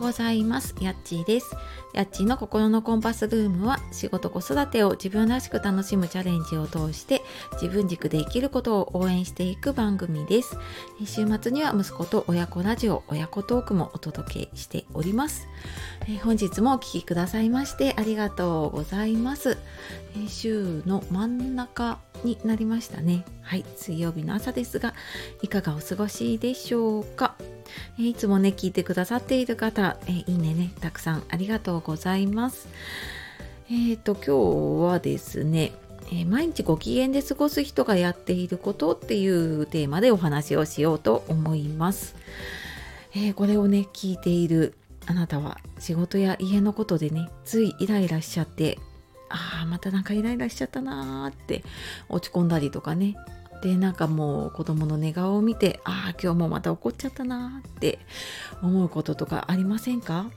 ございます。やっちーです。やっちーの心のコンパスルームは仕事子育てを自分らしく楽しむチャレンジを通して自分軸で生きることを応援していく番組です。週末には息子と親子ラジオ親子トークもお届けしております。え本日もお聴きくださいましてありがとうございます。え週の真ん中になりましたね。はい水曜日の朝ですがいかがお過ごしでしょうか？えいつもね聞いてくださっている方、えいいねねたくさんありがとうございます。えっ、ー、と今日はですねえ毎日ご機嫌で過ごす人がやっていることっていうテーマでお話をしようと思います、えー、これをね聞いているあなたは仕事や家のことでねついイライラしちゃってああまたなんかイライラしちゃったなーって落ち込んだりとかねでなんかもう子供の寝顔を見てああ今日もまた怒っちゃったなって思うこととかありませんか？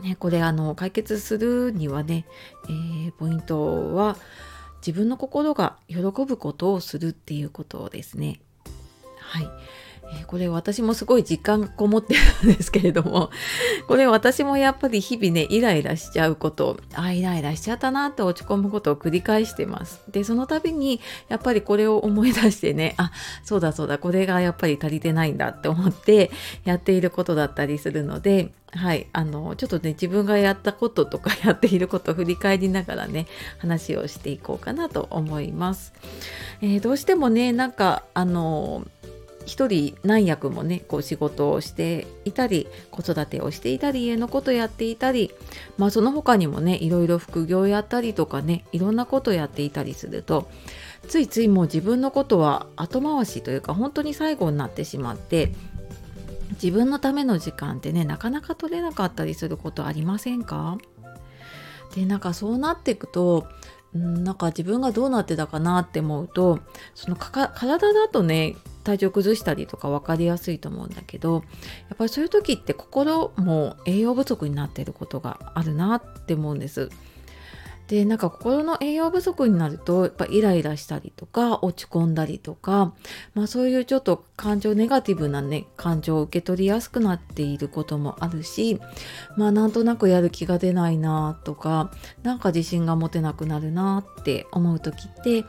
ね、これあの解決するにはね、えー、ポイントは自分の心が喜ぶことをするっていうことですね。はい。えー、これ私もすごい実感がこもってるんですけれども これ私もやっぱり日々ねイライラしちゃうことあイライラしちゃったなって落ち込むことを繰り返してますでその度にやっぱりこれを思い出してねあそうだそうだこれがやっぱり足りてないんだって思ってやっていることだったりするのではい、あのちょっとね自分がやったこととかやっていることを振り返りながらね話をしていこうかなと思います。えー、どうしてもねなんかあの一人何役もねこう仕事をしていたり子育てをしていたり家のことやっていたりまあその他にもねいろいろ副業やったりとかねいろんなことやっていたりするとついついもう自分のことは後回しというか本当に最後になってしまって自分のための時間ってねなかなか取れなかったりすることありませんか？でなんかそうなっていくとんなんか自分がどうなってたかなって思うとその体だとね体調崩したりとか分かりやすいと思うんだけどやっぱりそういう時って心も栄養不足になっていることがあるなって思うんです。でなんか心の栄養不足になるとやっぱイライラしたりとか落ち込んだりとか、まあ、そういうちょっと感情ネガティブなね感情を受け取りやすくなっていることもあるしまあなんとなくやる気が出ないなとかなんか自信が持てなくなるなって思う時って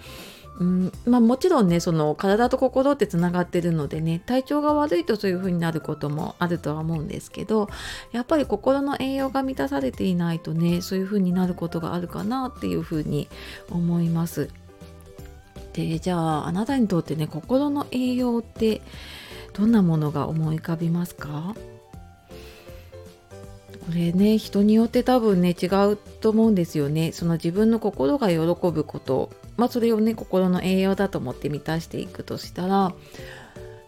うんまあ、もちろんねその体と心ってつながってるのでね体調が悪いとそういう風になることもあるとは思うんですけどやっぱり心の栄養が満たされていないとねそういう風になることがあるかなっていう風に思います。でじゃああなたにとってね心の栄養ってどんなものが思い浮かびますか？これね人によって多分ね違うと思うんですよね。その自分の心が喜ぶこと。まあそれをね心の栄養だと思って満たしていくとしたら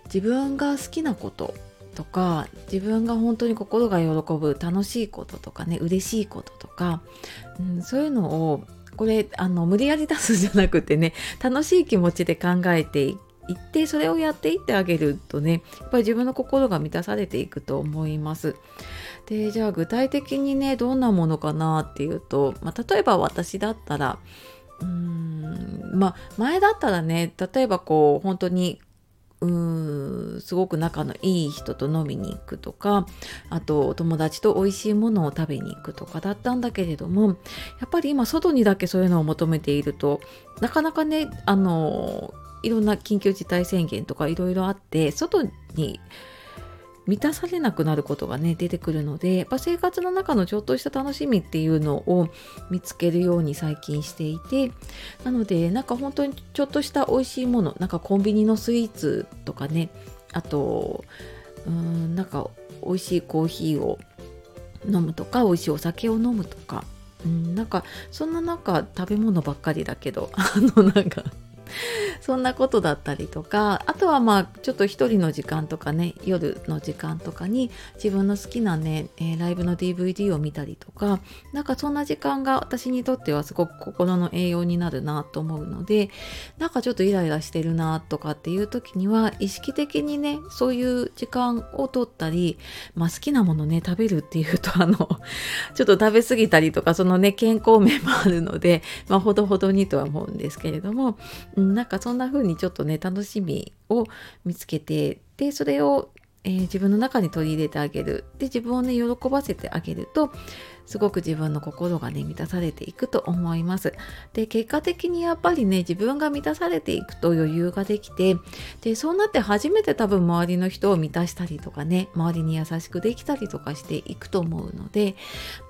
自分が好きなこととか自分が本当に心が喜ぶ楽しいこととかね嬉しいこととか、うん、そういうのをこれあの無理やり出すんじゃなくてね楽しい気持ちで考えていってそれをやっていってあげるとねやっぱり自分の心が満たされていくと思います。でじゃあ具体的にねどんなものかなっていうと、まあ、例えば私だったらうんまあ前だったらね例えばこう本当にうーんすごく仲のいい人と飲みに行くとかあとお友達と美味しいものを食べに行くとかだったんだけれどもやっぱり今外にだけそういうのを求めているとなかなかねあのいろんな緊急事態宣言とかいろいろあって外に満たされなくなることがね出てくるのでやっぱ生活の中のちょっとした楽しみっていうのを見つけるように最近していてなのでなんか本当にちょっとした美味しいものなんかコンビニのスイーツとかねあとうんなんか美味しいコーヒーを飲むとか美味しいお酒を飲むとかうん、なんかそんななんか食べ物ばっかりだけど あのなんか そんなことだったりとかあとはまあちょっと一人の時間とかね夜の時間とかに自分の好きなね、えー、ライブの DVD を見たりとかなんかそんな時間が私にとってはすごく心の栄養になるなと思うのでなんかちょっとイライラしてるなとかっていう時には意識的にねそういう時間を取ったり、まあ、好きなものね食べるっていうとあのちょっと食べ過ぎたりとかそのね健康面もあるのでまあほどほどにとは思うんですけれども、う、なんかそんな風にちょっとね楽しみを見つけてでそれをえー、自分の中に取り入れてあげる。で自分をね喜ばせてあげるとすごく自分の心がね満たされていくと思います。で結果的にやっぱりね自分が満たされていくと余裕ができてでそうなって初めて多分周りの人を満たしたりとかね周りに優しくできたりとかしていくと思うので、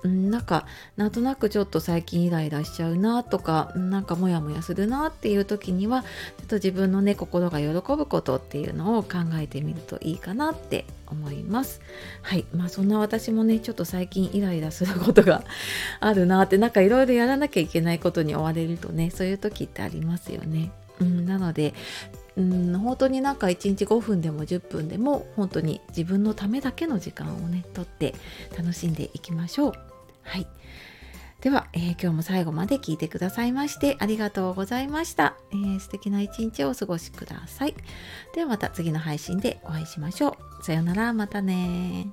ん、なんかなんとなくちょっと最近イライラしちゃうなとかなんかモヤモヤするなっていう時にはちょっと自分のね心が喜ぶことっていうのを考えてみるといいかなって思いますはいまあそんな私もねちょっと最近イライラすることがあるなってなんかいろいろやらなきゃいけないことに追われるとねそういう時ってありますよね。うん、なのでうん本当になんか1日5分でも10分でも本当に自分のためだけの時間をねとって楽しんでいきましょう。はいでは、えー、今日も最後まで聞いてくださいましてありがとうございました、えー、素敵な一日をお過ごしください。ではまた次の配信でお会いしましょう。さようなら、またね